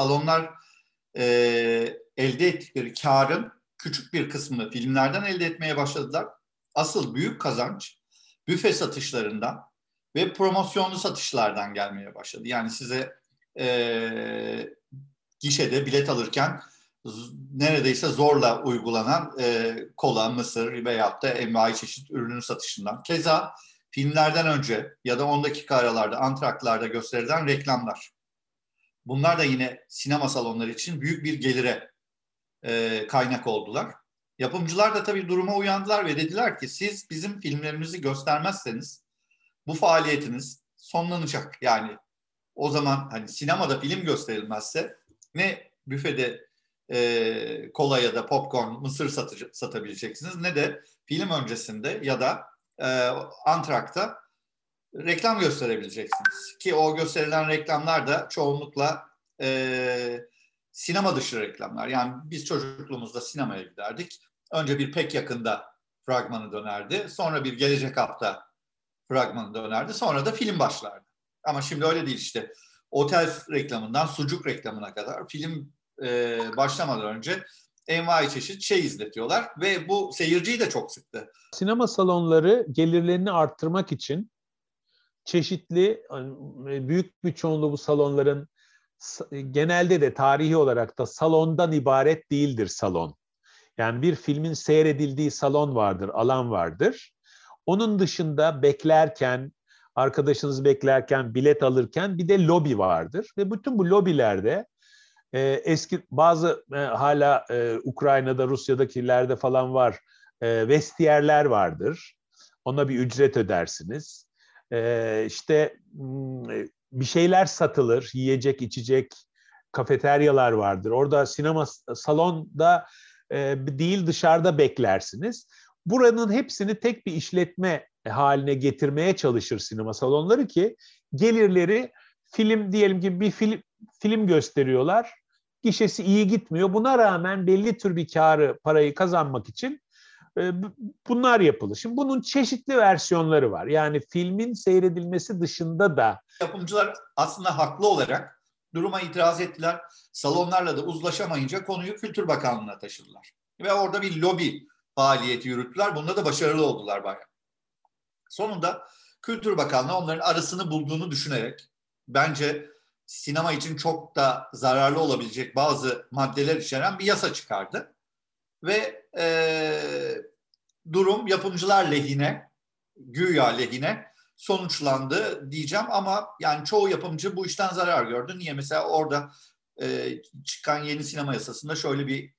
salonlar e, elde ettikleri karın küçük bir kısmını filmlerden elde etmeye başladılar. Asıl büyük kazanç büfe satışlarından ve promosyonlu satışlardan gelmeye başladı. Yani size e, gişede bilet alırken neredeyse zorla uygulanan e, kola, mısır veyahut da envai çeşit ürünün satışından. Keza filmlerden önce ya da 10 dakika aralarda, antraklarda gösterilen reklamlar. Bunlar da yine sinema salonları için büyük bir gelire e, kaynak oldular. Yapımcılar da tabii duruma uyandılar ve dediler ki siz bizim filmlerimizi göstermezseniz bu faaliyetiniz sonlanacak. Yani o zaman hani sinemada film gösterilmezse ne büfede e, kola ya da popcorn, mısır satıcı, satabileceksiniz ne de film öncesinde ya da e, antrakta reklam gösterebileceksiniz. Ki o gösterilen reklamlar da çoğunlukla e, sinema dışı reklamlar. Yani biz çocukluğumuzda sinemaya giderdik. Önce bir pek yakında fragmanı dönerdi. Sonra bir gelecek hafta fragmanı dönerdi. Sonra da film başlardı. Ama şimdi öyle değil işte. Otel reklamından sucuk reklamına kadar film e, başlamadan önce envai çeşit şey izletiyorlar ve bu seyirciyi de çok sıktı. Sinema salonları gelirlerini arttırmak için çeşitli hani, büyük bir çoğunluğu bu salonların genelde de tarihi olarak da salondan ibaret değildir salon. Yani bir filmin seyredildiği salon vardır, alan vardır. Onun dışında beklerken, arkadaşınız beklerken, bilet alırken bir de lobi vardır. Ve bütün bu lobilerde e, eski bazı e, hala e, Ukrayna'da, Rusya'dakilerde falan var. E, vestiyerler vardır. Ona bir ücret ödersiniz. E, işte hmm, e, bir şeyler satılır, yiyecek, içecek, kafeteryalar vardır. Orada sinema salonda e, değil dışarıda beklersiniz. Buranın hepsini tek bir işletme haline getirmeye çalışır sinema salonları ki gelirleri film diyelim ki bir film film gösteriyorlar. Gişesi iyi gitmiyor. Buna rağmen belli tür bir karı, parayı kazanmak için bunlar yapılır. Şimdi bunun çeşitli versiyonları var. Yani filmin seyredilmesi dışında da. Yapımcılar aslında haklı olarak duruma itiraz ettiler. Salonlarla da uzlaşamayınca konuyu Kültür Bakanlığı'na taşıdılar. Ve orada bir lobi faaliyeti yürüttüler. Bunda da başarılı oldular bayağı. Sonunda Kültür Bakanlığı onların arasını bulduğunu düşünerek bence sinema için çok da zararlı olabilecek bazı maddeler içeren bir yasa çıkardı. Ve e, durum yapımcılar lehine, güya lehine sonuçlandı diyeceğim ama yani çoğu yapımcı bu işten zarar gördü. Niye? Mesela orada e, çıkan yeni sinema yasasında şöyle bir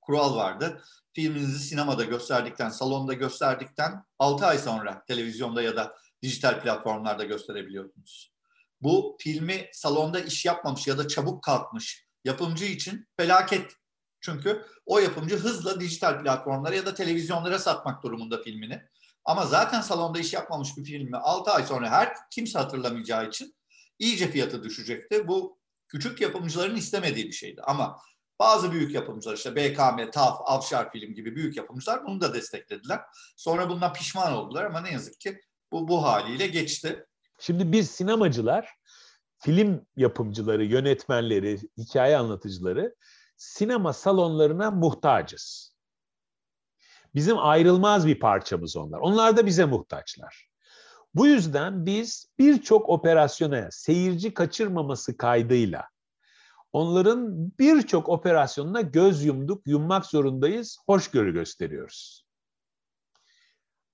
kural vardı. Filminizi sinemada gösterdikten, salonda gösterdikten 6 ay sonra televizyonda ya da dijital platformlarda gösterebiliyordunuz. Bu filmi salonda iş yapmamış ya da çabuk kalkmış yapımcı için felaket. Çünkü o yapımcı hızla dijital platformlara ya da televizyonlara satmak durumunda filmini. Ama zaten salonda iş yapmamış bir filmi 6 ay sonra her kimse hatırlamayacağı için iyice fiyatı düşecekti. Bu küçük yapımcıların istemediği bir şeydi. Ama bazı büyük yapımcılar işte BKM, TAF, Avşar Film gibi büyük yapımcılar bunu da desteklediler. Sonra bundan pişman oldular ama ne yazık ki bu bu haliyle geçti. Şimdi biz sinemacılar, film yapımcıları, yönetmenleri, hikaye anlatıcıları sinema salonlarına muhtacız. Bizim ayrılmaz bir parçamız onlar. Onlar da bize muhtaçlar. Bu yüzden biz birçok operasyona seyirci kaçırmaması kaydıyla onların birçok operasyonuna göz yumduk, yummak zorundayız, hoşgörü gösteriyoruz.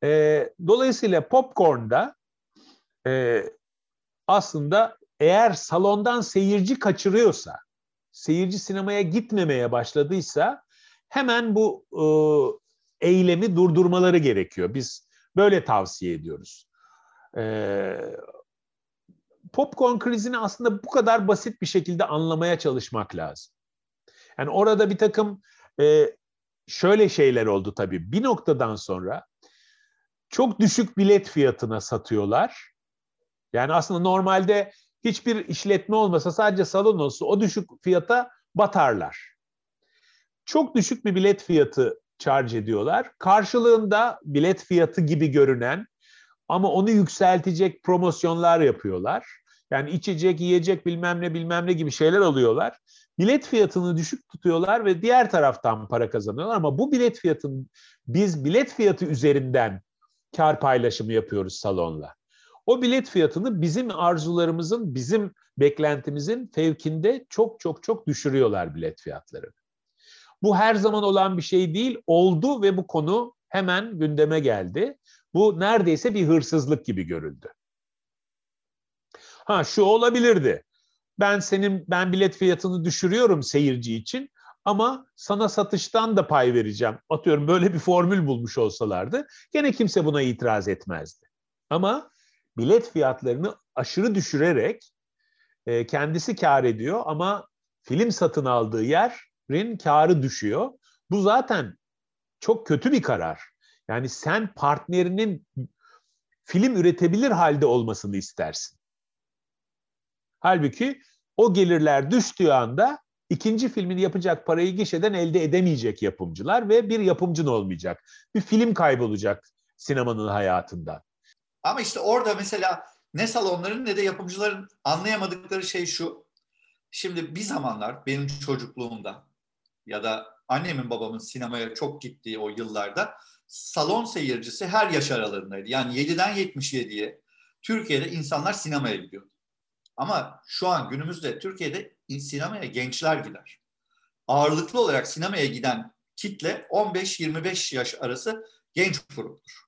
E, dolayısıyla popcorn'da e, aslında eğer salondan seyirci kaçırıyorsa, seyirci sinemaya gitmemeye başladıysa hemen bu e, eylemi durdurmaları gerekiyor. Biz böyle tavsiye ediyoruz. E, popcorn krizini aslında bu kadar basit bir şekilde anlamaya çalışmak lazım. Yani orada bir takım e, şöyle şeyler oldu tabii. Bir noktadan sonra çok düşük bilet fiyatına satıyorlar. Yani aslında normalde hiçbir işletme olmasa sadece salon olsa o düşük fiyata batarlar. Çok düşük bir bilet fiyatı charge ediyorlar. Karşılığında bilet fiyatı gibi görünen ama onu yükseltecek promosyonlar yapıyorlar. Yani içecek, yiyecek bilmem ne bilmem ne gibi şeyler alıyorlar. bilet fiyatını düşük tutuyorlar ve diğer taraftan para kazanıyorlar ama bu bilet fiyatını biz bilet fiyatı üzerinden kar paylaşımı yapıyoruz salonla. O bilet fiyatını bizim arzularımızın, bizim beklentimizin fevkinde çok çok çok düşürüyorlar bilet fiyatlarını. Bu her zaman olan bir şey değil, oldu ve bu konu hemen gündeme geldi. Bu neredeyse bir hırsızlık gibi görüldü. Ha şu olabilirdi. Ben senin ben bilet fiyatını düşürüyorum seyirci için ama sana satıştan da pay vereceğim. Atıyorum böyle bir formül bulmuş olsalardı gene kimse buna itiraz etmezdi. Ama bilet fiyatlarını aşırı düşürerek e, kendisi kar ediyor ama film satın aldığı yerin karı düşüyor. Bu zaten çok kötü bir karar. Yani sen partnerinin film üretebilir halde olmasını istersin. Halbuki o gelirler düştüğü anda ikinci filmini yapacak parayı gişeden elde edemeyecek yapımcılar ve bir yapımcın olmayacak. Bir film kaybolacak sinemanın hayatında. Ama işte orada mesela ne salonların ne de yapımcıların anlayamadıkları şey şu. Şimdi bir zamanlar benim çocukluğumda ya da annemin babamın sinemaya çok gittiği o yıllarda salon seyircisi her yaş aralarındaydı. Yani 7'den 77'ye Türkiye'de insanlar sinemaya gidiyordu. Ama şu an günümüzde Türkiye'de sinemaya gençler gider. Ağırlıklı olarak sinemaya giden kitle 15-25 yaş arası genç gruptur.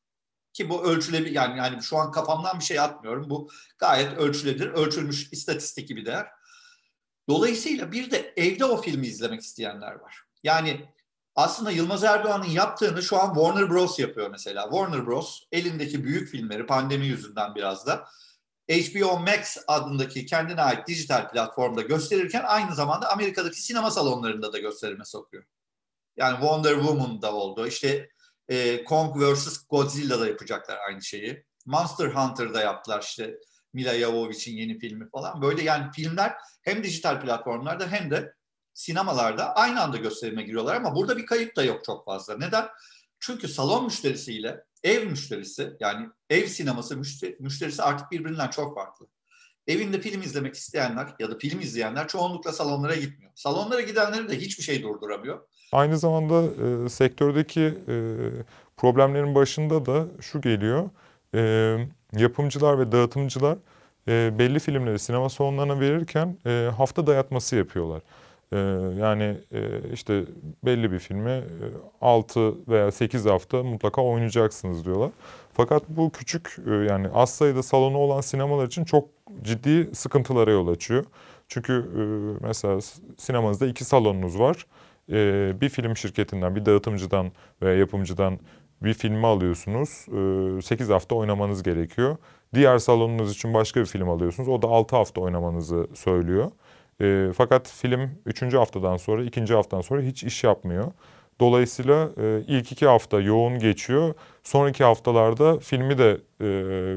Ki bu ölçülebilir yani, yani şu an kafamdan bir şey atmıyorum. Bu gayet ölçülebilir. Ölçülmüş istatistik gibi değer. Dolayısıyla bir de evde o filmi izlemek isteyenler var. Yani aslında Yılmaz Erdoğan'ın yaptığını şu an Warner Bros yapıyor mesela. Warner Bros elindeki büyük filmleri pandemi yüzünden biraz da HBO Max adındaki kendine ait dijital platformda gösterirken aynı zamanda Amerika'daki sinema salonlarında da gösterime sokuyor. Yani Wonder Woman'da oldu. İşte e, Kong vs. Godzilla'da yapacaklar aynı şeyi. Monster Hunter'da yaptılar işte Mila Jovovich'in yeni filmi falan. Böyle yani filmler hem dijital platformlarda hem de sinemalarda aynı anda gösterime giriyorlar ama burada bir kayıp da yok çok fazla. Neden? Çünkü salon müşterisiyle ev müşterisi yani ev sineması müşterisi artık birbirinden çok farklı. Evinde film izlemek isteyenler ya da film izleyenler çoğunlukla salonlara gitmiyor. Salonlara gidenleri de hiçbir şey durduramıyor. Aynı zamanda e, sektördeki e, problemlerin başında da şu geliyor. E, yapımcılar ve dağıtımcılar e, belli filmleri sinema salonlarına verirken e, hafta dayatması yapıyorlar. E, yani e, işte belli bir filmi e, 6 veya 8 hafta mutlaka oynayacaksınız diyorlar. Fakat bu küçük e, yani az sayıda salonu olan sinemalar için çok ciddi sıkıntılara yol açıyor. Çünkü e, mesela sinemanızda iki salonunuz var e, bir film şirketinden, bir dağıtımcıdan veya yapımcıdan bir filmi alıyorsunuz. E, ee, 8 hafta oynamanız gerekiyor. Diğer salonunuz için başka bir film alıyorsunuz. O da 6 hafta oynamanızı söylüyor. E, fakat film 3. haftadan sonra, 2. haftadan sonra hiç iş yapmıyor. Dolayısıyla e, ilk iki hafta yoğun geçiyor. Sonraki haftalarda filmi de e,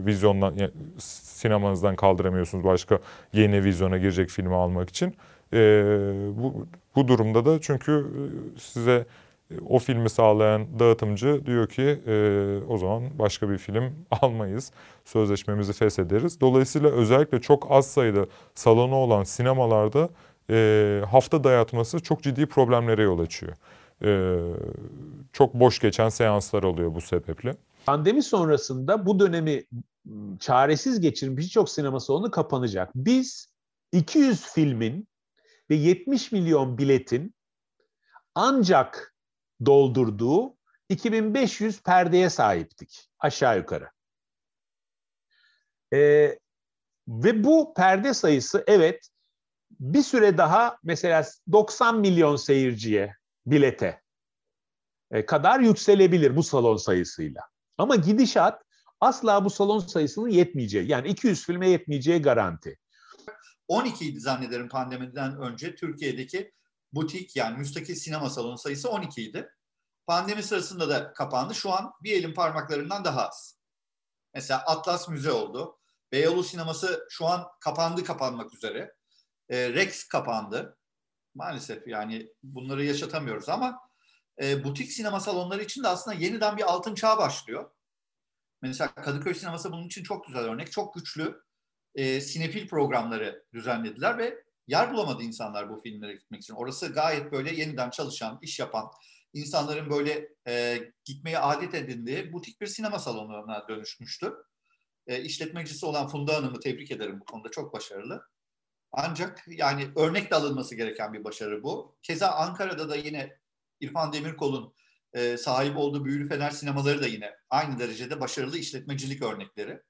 vizyondan, yani, sinemanızdan kaldıramıyorsunuz başka yeni vizyona girecek filmi almak için. E, bu bu durumda da çünkü e, size e, o filmi sağlayan dağıtımcı diyor ki e, o zaman başka bir film almayız. Sözleşmemizi feshederiz. Dolayısıyla özellikle çok az sayıda salonu olan sinemalarda e, hafta dayatması çok ciddi problemlere yol açıyor. E, çok boş geçen seanslar oluyor bu sebeple. Pandemi sonrasında bu dönemi çaresiz geçirmiş birçok sinema salonu kapanacak. Biz 200 filmin ve 70 milyon biletin ancak doldurduğu 2500 perdeye sahiptik aşağı yukarı. Ee, ve bu perde sayısı evet bir süre daha mesela 90 milyon seyirciye bilete e, kadar yükselebilir bu salon sayısıyla. Ama gidişat asla bu salon sayısının yetmeyeceği yani 200 filme yetmeyeceği garanti. 12 idi zannederim pandemiden önce Türkiye'deki butik yani müstakil sinema salonu sayısı 12 idi. Pandemi sırasında da kapandı. Şu an bir elin parmaklarından daha az. Mesela Atlas Müze oldu. Beyoğlu sineması şu an kapandı kapanmak üzere. E, Rex kapandı. Maalesef yani bunları yaşatamıyoruz ama e, butik sinema salonları için de aslında yeniden bir altın çağ başlıyor. Mesela Kadıköy sineması bunun için çok güzel örnek. Çok güçlü e, sinefil programları düzenlediler ve yer bulamadı insanlar bu filmlere gitmek için. Orası gayet böyle yeniden çalışan, iş yapan, insanların böyle e, gitmeye adet edindiği butik bir sinema salonuna dönüşmüştü. E, işletmecisi olan Funda Hanım'ı tebrik ederim bu konuda çok başarılı. Ancak yani örnek de alınması gereken bir başarı bu. Keza Ankara'da da yine İrfan Demirkol'un e, sahip olduğu Büyülü Fener sinemaları da yine aynı derecede başarılı işletmecilik örnekleri.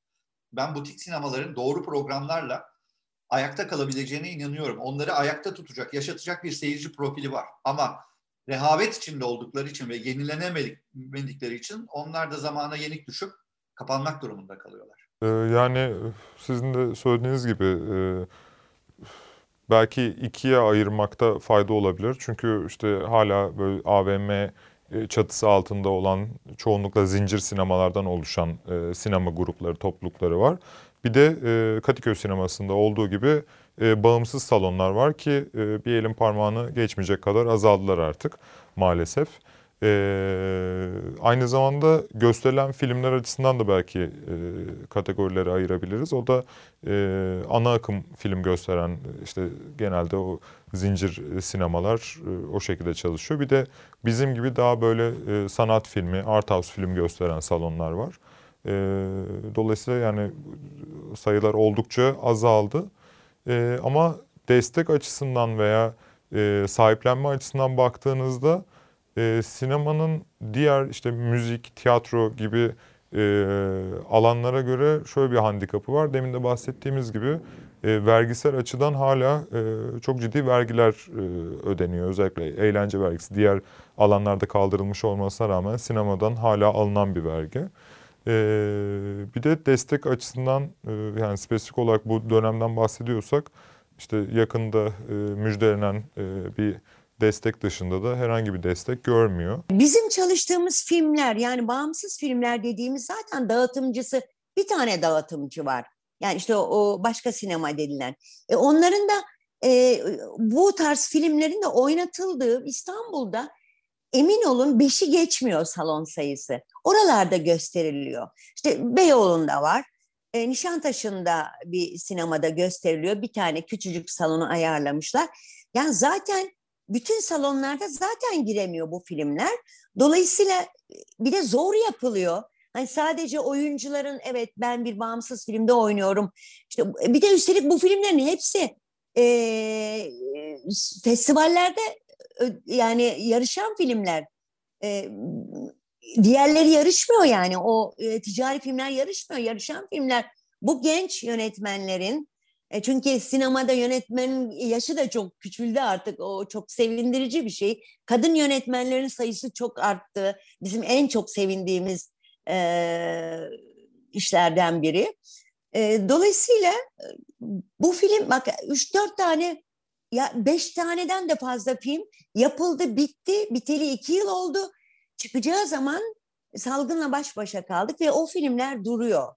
Ben butik sinemaların doğru programlarla ayakta kalabileceğine inanıyorum. Onları ayakta tutacak, yaşatacak bir seyirci profili var. Ama rehavet içinde oldukları için ve yenilenemedikleri için onlar da zamana yenik düşüp kapanmak durumunda kalıyorlar. Ee, yani sizin de söylediğiniz gibi e, belki ikiye ayırmakta fayda olabilir. Çünkü işte hala böyle AVM çatısı altında olan çoğunlukla zincir sinemalardan oluşan e, sinema grupları, toplulukları var. Bir de e, Kadıköy sinemasında olduğu gibi e, bağımsız salonlar var ki e, bir elin parmağını geçmeyecek kadar azaldılar artık maalesef. E, aynı zamanda gösterilen filmler açısından da belki e, kategorileri ayırabiliriz. O da e, ana akım film gösteren işte genelde o zincir sinemalar e, o şekilde çalışıyor. Bir de bizim gibi daha böyle e, sanat filmi, art house film gösteren salonlar var. E, dolayısıyla yani sayılar oldukça azaldı. E, ama destek açısından veya e, sahiplenme açısından baktığınızda e, sinemanın diğer işte müzik, tiyatro gibi e, alanlara göre şöyle bir handikapı var. Demin de bahsettiğimiz gibi e, vergisel açıdan hala e, çok ciddi vergiler e, ödeniyor. Özellikle eğlence vergisi diğer alanlarda kaldırılmış olmasına rağmen sinemadan hala alınan bir vergi. E, bir de destek açısından e, yani spesifik olarak bu dönemden bahsediyorsak işte yakında e, müjdelenen e, bir destek dışında da herhangi bir destek görmüyor. Bizim çalıştığımız filmler yani bağımsız filmler dediğimiz zaten dağıtımcısı bir tane dağıtımcı var. Yani işte o, başka sinema denilen. E onların da e, bu tarz filmlerin de oynatıldığı İstanbul'da emin olun beşi geçmiyor salon sayısı. Oralarda gösteriliyor. İşte Beyoğlu'nda var. E, Nişantaşı'nda bir sinemada gösteriliyor. Bir tane küçücük salonu ayarlamışlar. Yani zaten bütün salonlarda zaten giremiyor bu filmler. Dolayısıyla bir de zor yapılıyor. Hani sadece oyuncuların evet ben bir bağımsız filmde oynuyorum. İşte bir de üstelik bu filmlerin hepsi e, festivallerde yani yarışan filmler. E, diğerleri yarışmıyor yani o e, ticari filmler yarışmıyor. Yarışan filmler bu genç yönetmenlerin e, çünkü sinemada yönetmenin yaşı da çok küçüldü artık. O çok sevindirici bir şey. Kadın yönetmenlerin sayısı çok arttı. Bizim en çok sevindiğimiz e, işlerden biri. E, dolayısıyla e, bu film bak 3-4 tane ya 5 taneden de fazla film yapıldı, bitti. Biteli 2 yıl oldu. Çıkacağı zaman salgınla baş başa kaldık ve o filmler duruyor.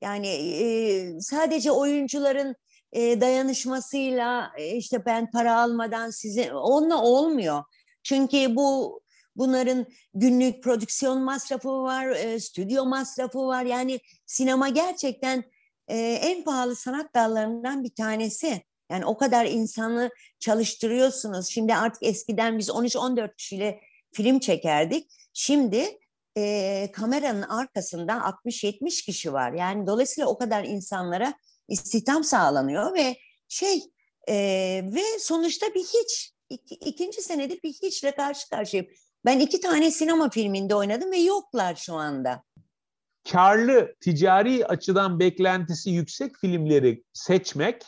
Yani e, sadece oyuncuların e, dayanışmasıyla e, işte ben para almadan size onunla olmuyor. Çünkü bu bunların günlük prodüksiyon masrafı var, e, stüdyo masrafı var. Yani sinema gerçekten e, en pahalı sanat dallarından bir tanesi. Yani o kadar insanı çalıştırıyorsunuz. Şimdi artık eskiden biz 13-14 kişiyle film çekerdik. Şimdi e, kameranın arkasında 60-70 kişi var. Yani dolayısıyla o kadar insanlara istihdam sağlanıyor ve şey e, ve sonuçta bir hiç iki, ikinci senedir bir hiçle karşı karşıyayım. Ben iki tane sinema filminde oynadım ve yoklar şu anda. Karlı, ticari açıdan beklentisi yüksek filmleri seçmek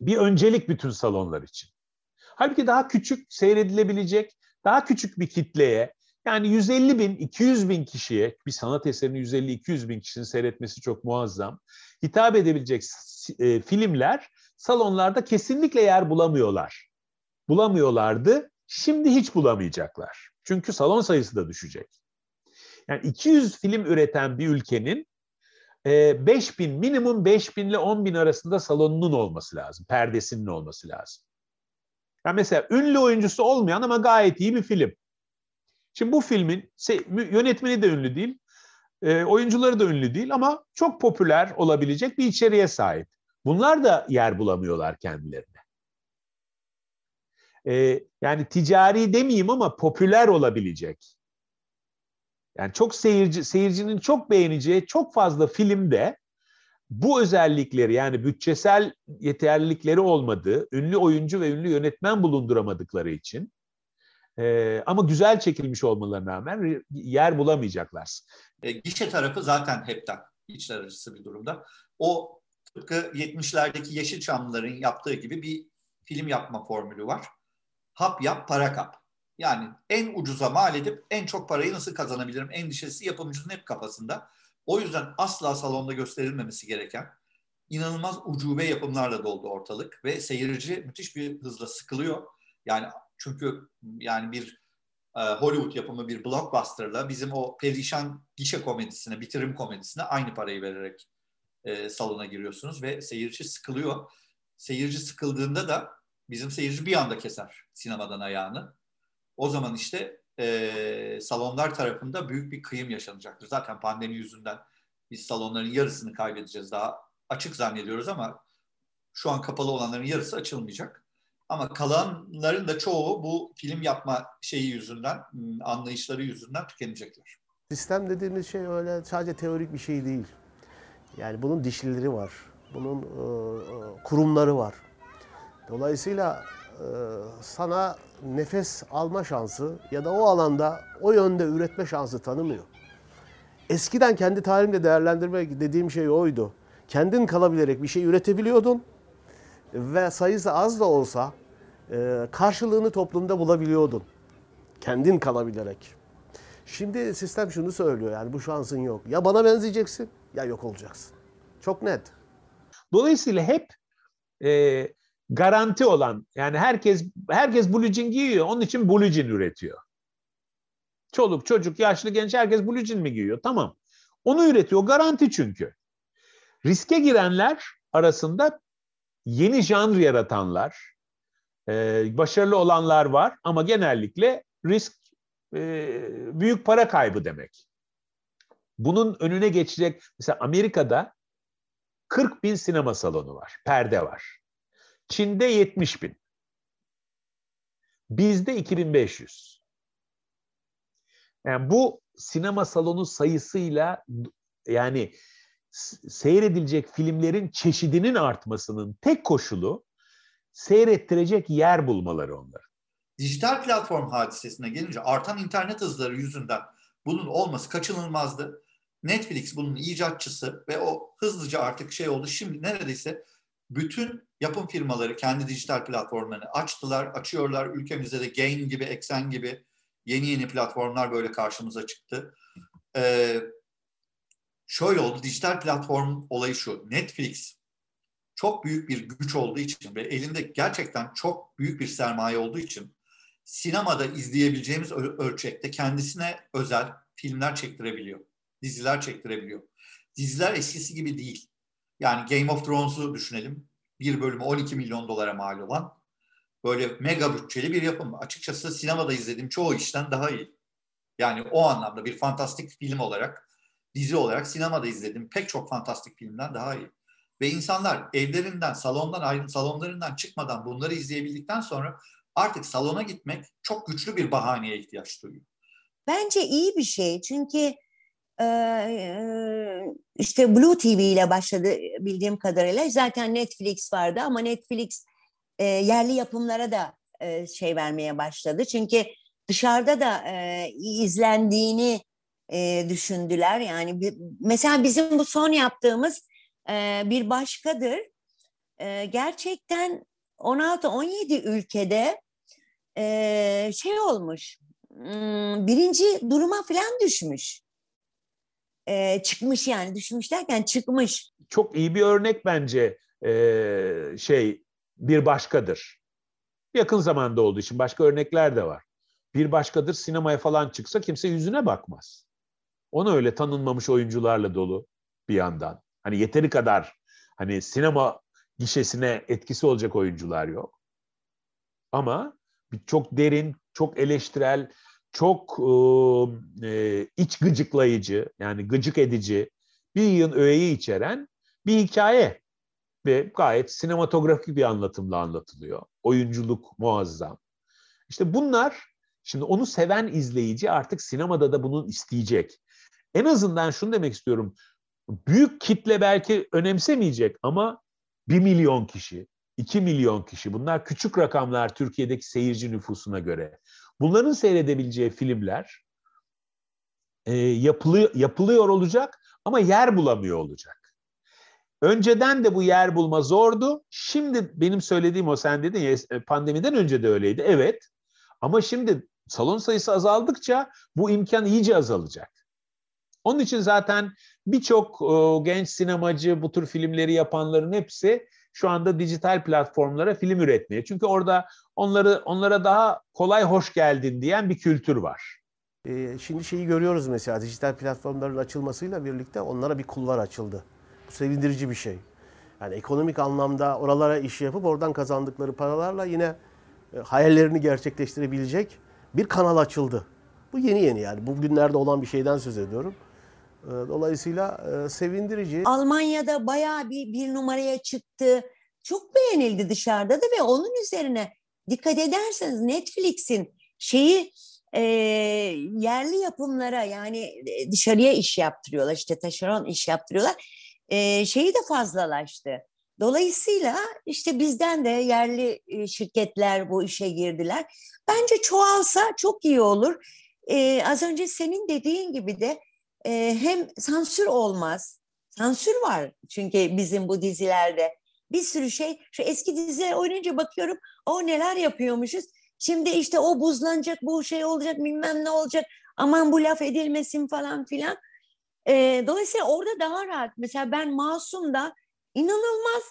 bir öncelik bütün salonlar için. Halbuki daha küçük seyredilebilecek, daha küçük bir kitleye, yani 150 bin, 200 bin kişiye, bir sanat eserini 150-200 bin kişinin seyretmesi çok muazzam. Hitap edebilecek e, filmler salonlarda kesinlikle yer bulamıyorlar. Bulamıyorlardı, şimdi hiç bulamayacaklar. Çünkü salon sayısı da düşecek. Yani 200 film üreten bir ülkenin 5 e, bin, minimum 5 bin ile 10 bin arasında salonunun olması lazım, perdesinin olması lazım. Yani mesela ünlü oyuncusu olmayan ama gayet iyi bir film. Şimdi bu filmin yönetmeni de ünlü değil, e, oyuncuları da ünlü değil ama çok popüler olabilecek bir içeriğe sahip. Bunlar da yer bulamıyorlar kendilerine. e, yani ticari demeyeyim ama popüler olabilecek. Yani çok seyirci seyircinin çok beğeneceği çok fazla filmde bu özellikleri yani bütçesel yeterlilikleri olmadığı, ünlü oyuncu ve ünlü yönetmen bulunduramadıkları için e, ama güzel çekilmiş olmalarına rağmen yer bulamayacaklar. E, gişe tarafı zaten hepten içler acısı bir durumda. O tıpkı 70'lerdeki Yeşilçamlıların yaptığı gibi bir film yapma formülü var. Hap yap, para kap. Yani en ucuza mal edip en çok parayı nasıl kazanabilirim endişesi yapımcının hep kafasında. O yüzden asla salonda gösterilmemesi gereken inanılmaz ucube yapımlarla doldu ortalık ve seyirci müthiş bir hızla sıkılıyor. Yani çünkü yani bir e, Hollywood yapımı bir blockbuster'la bizim o perişan gişe komedisine, bitirim komedisine aynı parayı vererek e, salona giriyorsunuz ve seyirci sıkılıyor. Seyirci sıkıldığında da bizim seyirci bir anda keser sinemadan ayağını. O zaman işte e, salonlar tarafında büyük bir kıyım yaşanacaktır. Zaten pandemi yüzünden biz salonların yarısını kaybedeceğiz. Daha açık zannediyoruz ama şu an kapalı olanların yarısı açılmayacak. Ama kalanların da çoğu bu film yapma şeyi yüzünden, anlayışları yüzünden tükenecekler. Sistem dediğimiz şey öyle sadece teorik bir şey değil. Yani bunun dişlileri var. Bunun e, kurumları var. Dolayısıyla e, sana nefes alma şansı ya da o alanda o yönde üretme şansı tanımıyor. Eskiden kendi tarihimde değerlendirme dediğim şey oydu. Kendin kalabilerek bir şey üretebiliyordun ve sayısı az da olsa e, karşılığını toplumda bulabiliyordun. Kendin kalabilerek. Şimdi sistem şunu söylüyor yani bu şansın yok. Ya bana benzeyeceksin ya yok olacaksın. Çok net. Dolayısıyla hep e, garanti olan yani herkes herkes blue jean giyiyor onun için blue jean üretiyor. Çoluk, çocuk, yaşlı, genç herkes blue jean mi giyiyor? Tamam. Onu üretiyor. Garanti çünkü. Riske girenler arasında yeni janr yaratanlar, e, başarılı olanlar var ama genellikle risk e, büyük para kaybı demek. Bunun önüne geçecek, mesela Amerika'da 40 bin sinema salonu var, perde var. Çin'de 70 bin. Bizde 2500. Yani bu sinema salonu sayısıyla yani seyredilecek filmlerin çeşidinin artmasının tek koşulu seyrettirecek yer bulmaları onları. Dijital platform hadisesine gelince artan internet hızları yüzünden bunun olması kaçınılmazdı. Netflix bunun icatçısı ve o hızlıca artık şey oldu. Şimdi neredeyse bütün yapım firmaları kendi dijital platformlarını açtılar, açıyorlar. Ülkemizde de Gain gibi, Exen gibi yeni yeni platformlar böyle karşımıza çıktı. Ee, şöyle oldu, dijital platform olayı şu. Netflix çok büyük bir güç olduğu için ve elinde gerçekten çok büyük bir sermaye olduğu için sinemada izleyebileceğimiz ölçekte kendisine özel filmler çektirebiliyor. Diziler çektirebiliyor. Diziler eskisi gibi değil. Yani Game of Thrones'u düşünelim. Bir bölümü 12 milyon dolara mal olan böyle mega bütçeli bir yapım. Açıkçası sinemada izlediğim çoğu işten daha iyi. Yani o anlamda bir fantastik film olarak, dizi olarak sinemada izlediğim pek çok fantastik filmden daha iyi. Ve insanlar evlerinden, salondan ayrı, salonlarından çıkmadan bunları izleyebildikten sonra artık salona gitmek çok güçlü bir bahaneye ihtiyaç duyuyor. Bence iyi bir şey çünkü işte Blue TV ile başladı bildiğim kadarıyla. Zaten Netflix vardı ama Netflix yerli yapımlara da şey vermeye başladı. Çünkü dışarıda da izlendiğini düşündüler. Yani mesela bizim bu son yaptığımız bir başkadır. Gerçekten 16-17 ülkede şey olmuş. Birinci duruma falan düşmüş e, çıkmış yani düşmüş derken çıkmış. Çok iyi bir örnek bence e, şey bir başkadır. Yakın zamanda olduğu için başka örnekler de var. Bir başkadır sinemaya falan çıksa kimse yüzüne bakmaz. Onu öyle tanınmamış oyuncularla dolu bir yandan. Hani yeteri kadar hani sinema gişesine etkisi olacak oyuncular yok. Ama çok derin, çok eleştirel, çok e, iç gıcıklayıcı yani gıcık edici bir yığın öğeyi içeren bir hikaye ve gayet sinematografik bir anlatımla anlatılıyor. Oyunculuk muazzam. İşte bunlar şimdi onu seven izleyici artık sinemada da bunun isteyecek. En azından şunu demek istiyorum. Büyük kitle belki önemsemeyecek ama 1 milyon kişi, 2 milyon kişi bunlar küçük rakamlar Türkiye'deki seyirci nüfusuna göre. Bunların seyredebileceği filmler e, yapılıyor, yapılıyor olacak ama yer bulamıyor olacak. Önceden de bu yer bulma zordu. Şimdi benim söylediğim o sen dedin ya pandemiden önce de öyleydi. Evet. Ama şimdi salon sayısı azaldıkça bu imkan iyice azalacak. Onun için zaten birçok e, genç sinemacı bu tür filmleri yapanların hepsi şu anda dijital platformlara film üretmeye. Çünkü orada onları onlara daha kolay hoş geldin diyen bir kültür var. Ee, şimdi şeyi görüyoruz mesela dijital platformların açılmasıyla birlikte onlara bir kulvar açıldı. Bu sevindirici bir şey. Yani ekonomik anlamda oralara iş yapıp oradan kazandıkları paralarla yine e, hayallerini gerçekleştirebilecek bir kanal açıldı. Bu yeni yeni yani bugünlerde olan bir şeyden söz ediyorum. E, dolayısıyla e, sevindirici. Almanya'da bayağı bir, bir numaraya çıktı. Çok beğenildi dışarıda da ve onun üzerine dikkat ederseniz Netflix'in şeyi e, yerli yapımlara yani dışarıya iş yaptırıyorlar işte taşeron iş yaptırıyorlar. E, şeyi de fazlalaştı. Dolayısıyla işte bizden de yerli şirketler bu işe girdiler. Bence çoğalsa çok iyi olur. Ee, az önce senin dediğin gibi de e, hem sansür olmaz. Sansür var çünkü bizim bu dizilerde. Bir sürü şey, şu eski diziler oynayınca bakıyorum o neler yapıyormuşuz. Şimdi işte o buzlanacak, bu şey olacak, bilmem ne olacak. Aman bu laf edilmesin falan filan. E, dolayısıyla orada daha rahat. Mesela ben Masum'da inanılmaz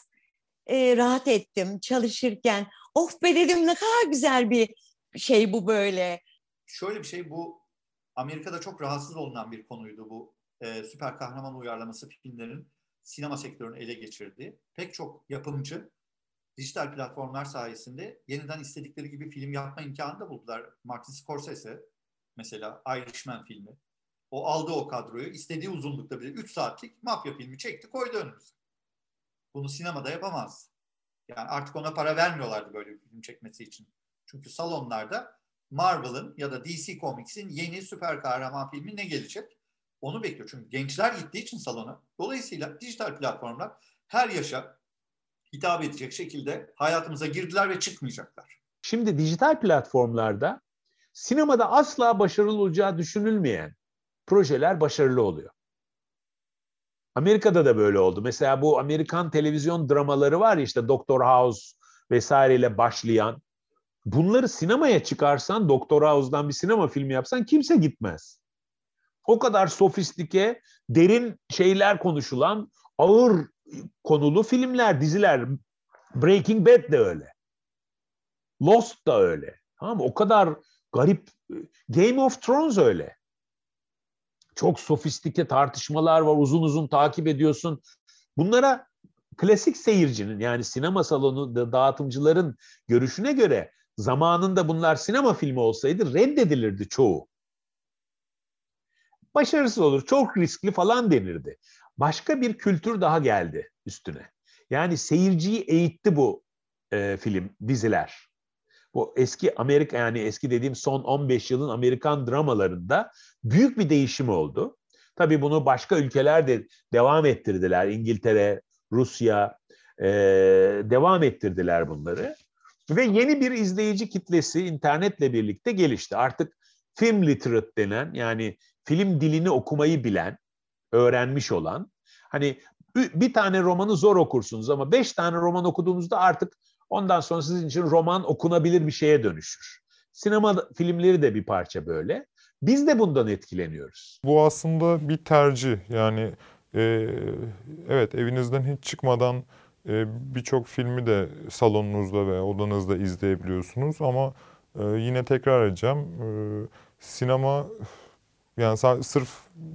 e, rahat ettim çalışırken. Of be dedim ne kadar güzel bir şey bu böyle. Şöyle bir şey bu Amerika'da çok rahatsız olunan bir konuydu bu e, süper kahraman uyarlaması filmlerin sinema sektörünü ele geçirdiği. Pek çok yapımcı dijital platformlar sayesinde yeniden istedikleri gibi film yapma imkanı da buldular. Martin Scorsese mesela Irishman filmi. O aldı o kadroyu istediği uzunlukta bile 3 saatlik mafya filmi çekti koydu önümüze. Bunu sinemada yapamaz. Yani artık ona para vermiyorlardı böyle bir film çekmesi için. Çünkü salonlarda Marvel'ın ya da DC Comics'in yeni süper kahraman filmi ne gelecek? Onu bekliyor. Çünkü gençler gittiği için salona. Dolayısıyla dijital platformlar her yaşa hitap edecek şekilde hayatımıza girdiler ve çıkmayacaklar. Şimdi dijital platformlarda sinemada asla başarılı olacağı düşünülmeyen projeler başarılı oluyor. Amerika'da da böyle oldu. Mesela bu Amerikan televizyon dramaları var ya işte Doctor House vesaireyle başlayan. Bunları sinemaya çıkarsan Doctor House'dan bir sinema filmi yapsan kimse gitmez. O kadar sofistike, derin şeyler konuşulan ağır konulu filmler, diziler. Breaking Bad de öyle. Lost da öyle. Tamam mı? O kadar garip. Game of Thrones öyle. Çok sofistike tartışmalar var, uzun uzun takip ediyorsun. Bunlara klasik seyircinin yani sinema salonu dağıtımcıların görüşüne göre zamanında bunlar sinema filmi olsaydı reddedilirdi çoğu. Başarısız olur, çok riskli falan denirdi. Başka bir kültür daha geldi üstüne. Yani seyirciyi eğitti bu e, film, diziler. Bu eski Amerika yani eski dediğim son 15 yılın Amerikan dramalarında büyük bir değişim oldu. Tabii bunu başka ülkeler de devam ettirdiler. İngiltere, Rusya e, devam ettirdiler bunları. Ve yeni bir izleyici kitlesi internetle birlikte gelişti. Artık film literate denen yani film dilini okumayı bilen, öğrenmiş olan. Hani bir tane romanı zor okursunuz ama beş tane roman okuduğunuzda artık ondan sonra sizin için roman okunabilir bir şeye dönüşür. Sinema filmleri de bir parça böyle. Biz de bundan etkileniyoruz. Bu aslında bir tercih. Yani e, evet evinizden hiç çıkmadan e, birçok filmi de salonunuzda ve odanızda izleyebiliyorsunuz ama e, yine tekrar edeceğim. E, sinema yani sırf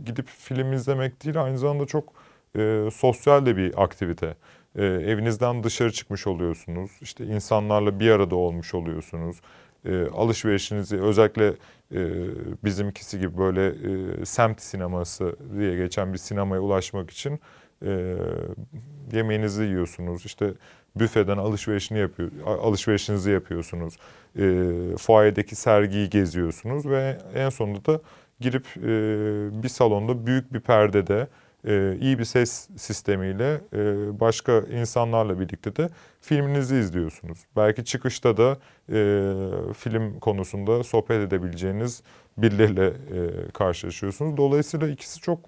gidip film izlemek değil aynı zamanda çok e, sosyal de bir aktivite. E, evinizden dışarı çıkmış oluyorsunuz. İşte insanlarla bir arada olmuş oluyorsunuz. E, alışverişinizi özellikle e, bizimkisi gibi böyle e, semt sineması diye geçen bir sinemaya ulaşmak için e, yemeğinizi yiyorsunuz. İşte büfeden alışverişini yapıyor, alışverişinizi yapıyorsunuz. E, fuayedeki sergiyi geziyorsunuz ve en sonunda da girip e, bir salonda büyük bir perdede e, iyi bir ses sistemiyle e, başka insanlarla birlikte de filminizi izliyorsunuz. Belki çıkışta da e, film konusunda sohbet edebileceğiniz birileriyle e, karşılaşıyorsunuz. Dolayısıyla ikisi çok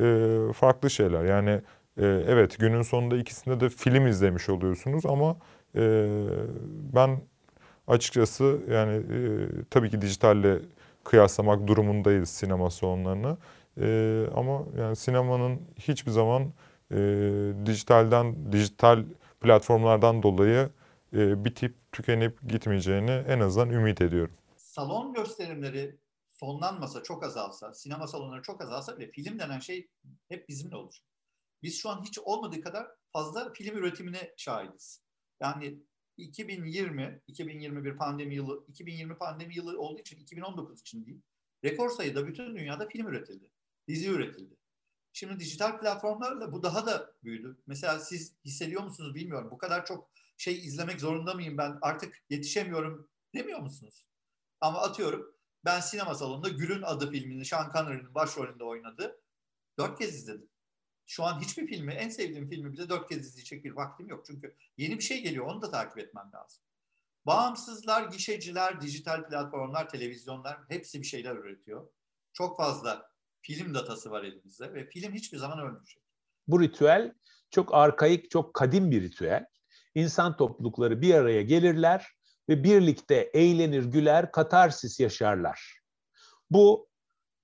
e, farklı şeyler. Yani e, evet günün sonunda ikisinde de film izlemiş oluyorsunuz ama e, ben açıkçası yani e, tabii ki dijitalle kıyaslamak durumundayız sinema salonlarını. E, ama yani sinemanın hiçbir zaman e, dijitalden, dijital platformlardan dolayı e, bitip tükenip gitmeyeceğini en azından ümit ediyorum. Salon gösterimleri sonlanmasa, çok azalsa, sinema salonları çok azalsa ve film denen şey hep bizimle olacak. Biz şu an hiç olmadığı kadar fazla film üretimine şahidiz. Yani 2020, 2021 pandemi yılı, 2020 pandemi yılı olduğu için 2019 için değil, rekor sayıda bütün dünyada film üretildi dizi üretildi. Şimdi dijital platformlarla bu daha da büyüdü. Mesela siz hissediyor musunuz bilmiyorum. Bu kadar çok şey izlemek zorunda mıyım ben artık yetişemiyorum demiyor musunuz? Ama atıyorum ben sinema salonunda Gül'ün adı filmini Sean Connery'nin başrolünde oynadı. Dört kez izledim. Şu an hiçbir filmi, en sevdiğim filmi bile dört kez izleyecek bir vaktim yok. Çünkü yeni bir şey geliyor, onu da takip etmem lazım. Bağımsızlar, gişeciler, dijital platformlar, televizyonlar hepsi bir şeyler üretiyor. Çok fazla film datası var elimizde ve film hiçbir zaman ölmeyecek. Bu ritüel çok arkaik, çok kadim bir ritüel. İnsan toplulukları bir araya gelirler ve birlikte eğlenir, güler, katarsis yaşarlar. Bu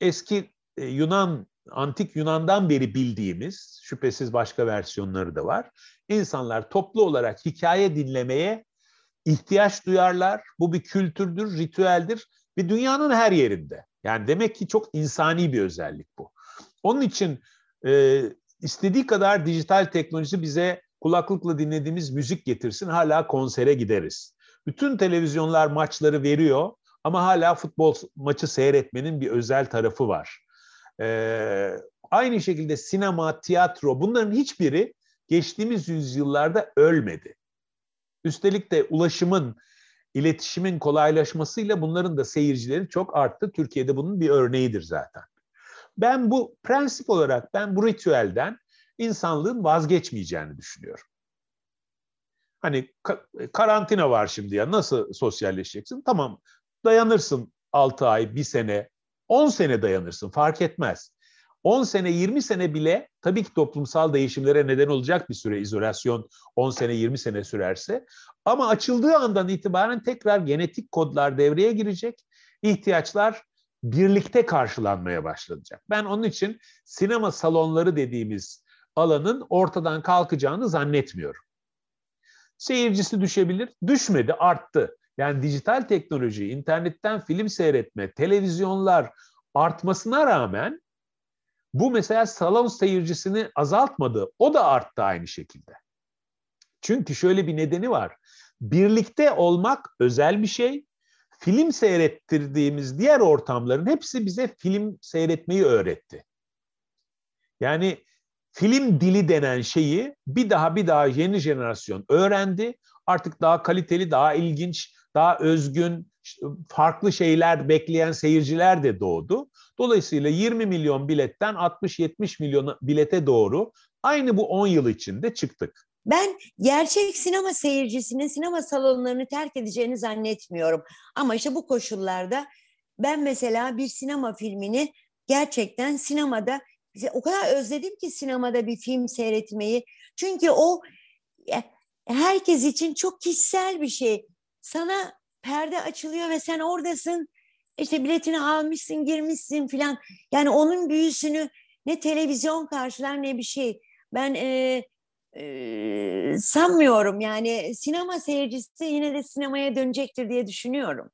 eski e, Yunan, antik Yunan'dan beri bildiğimiz, şüphesiz başka versiyonları da var. İnsanlar toplu olarak hikaye dinlemeye ihtiyaç duyarlar. Bu bir kültürdür, ritüeldir ve dünyanın her yerinde. Yani demek ki çok insani bir özellik bu. Onun için e, istediği kadar dijital teknoloji bize kulaklıkla dinlediğimiz müzik getirsin hala konsere gideriz. Bütün televizyonlar maçları veriyor ama hala futbol maçı seyretmenin bir özel tarafı var. Ee, aynı şekilde sinema, tiyatro bunların hiçbiri geçtiğimiz yüzyıllarda ölmedi. Üstelik de ulaşımın iletişimin kolaylaşmasıyla bunların da seyircileri çok arttı. Türkiye'de bunun bir örneğidir zaten. Ben bu prensip olarak ben bu ritüelden insanlığın vazgeçmeyeceğini düşünüyorum. Hani karantina var şimdi ya nasıl sosyalleşeceksin? Tamam dayanırsın 6 ay, 1 sene, 10 sene dayanırsın fark etmez. 10 sene 20 sene bile tabii ki toplumsal değişimlere neden olacak bir süre izolasyon 10 sene 20 sene sürerse ama açıldığı andan itibaren tekrar genetik kodlar devreye girecek. ihtiyaçlar birlikte karşılanmaya başlanacak. Ben onun için sinema salonları dediğimiz alanın ortadan kalkacağını zannetmiyorum. Seyircisi düşebilir, düşmedi, arttı. Yani dijital teknoloji, internetten film seyretme, televizyonlar artmasına rağmen bu mesela salon seyircisini azaltmadı. O da arttı aynı şekilde. Çünkü şöyle bir nedeni var. Birlikte olmak özel bir şey. Film seyrettirdiğimiz diğer ortamların hepsi bize film seyretmeyi öğretti. Yani film dili denen şeyi bir daha bir daha yeni jenerasyon öğrendi. Artık daha kaliteli, daha ilginç, daha özgün, farklı şeyler bekleyen seyirciler de doğdu. Dolayısıyla 20 milyon biletten 60-70 milyon bilete doğru aynı bu 10 yıl içinde çıktık. Ben gerçek sinema seyircisinin sinema salonlarını terk edeceğini zannetmiyorum. Ama işte bu koşullarda ben mesela bir sinema filmini gerçekten sinemada o kadar özledim ki sinemada bir film seyretmeyi. Çünkü o herkes için çok kişisel bir şey. Sana perde açılıyor ve sen oradasın. İşte biletini almışsın, girmişsin filan. Yani onun büyüsünü ne televizyon karşılar ne bir şey. Ben e, e, sanmıyorum yani sinema seyircisi yine de sinemaya dönecektir diye düşünüyorum.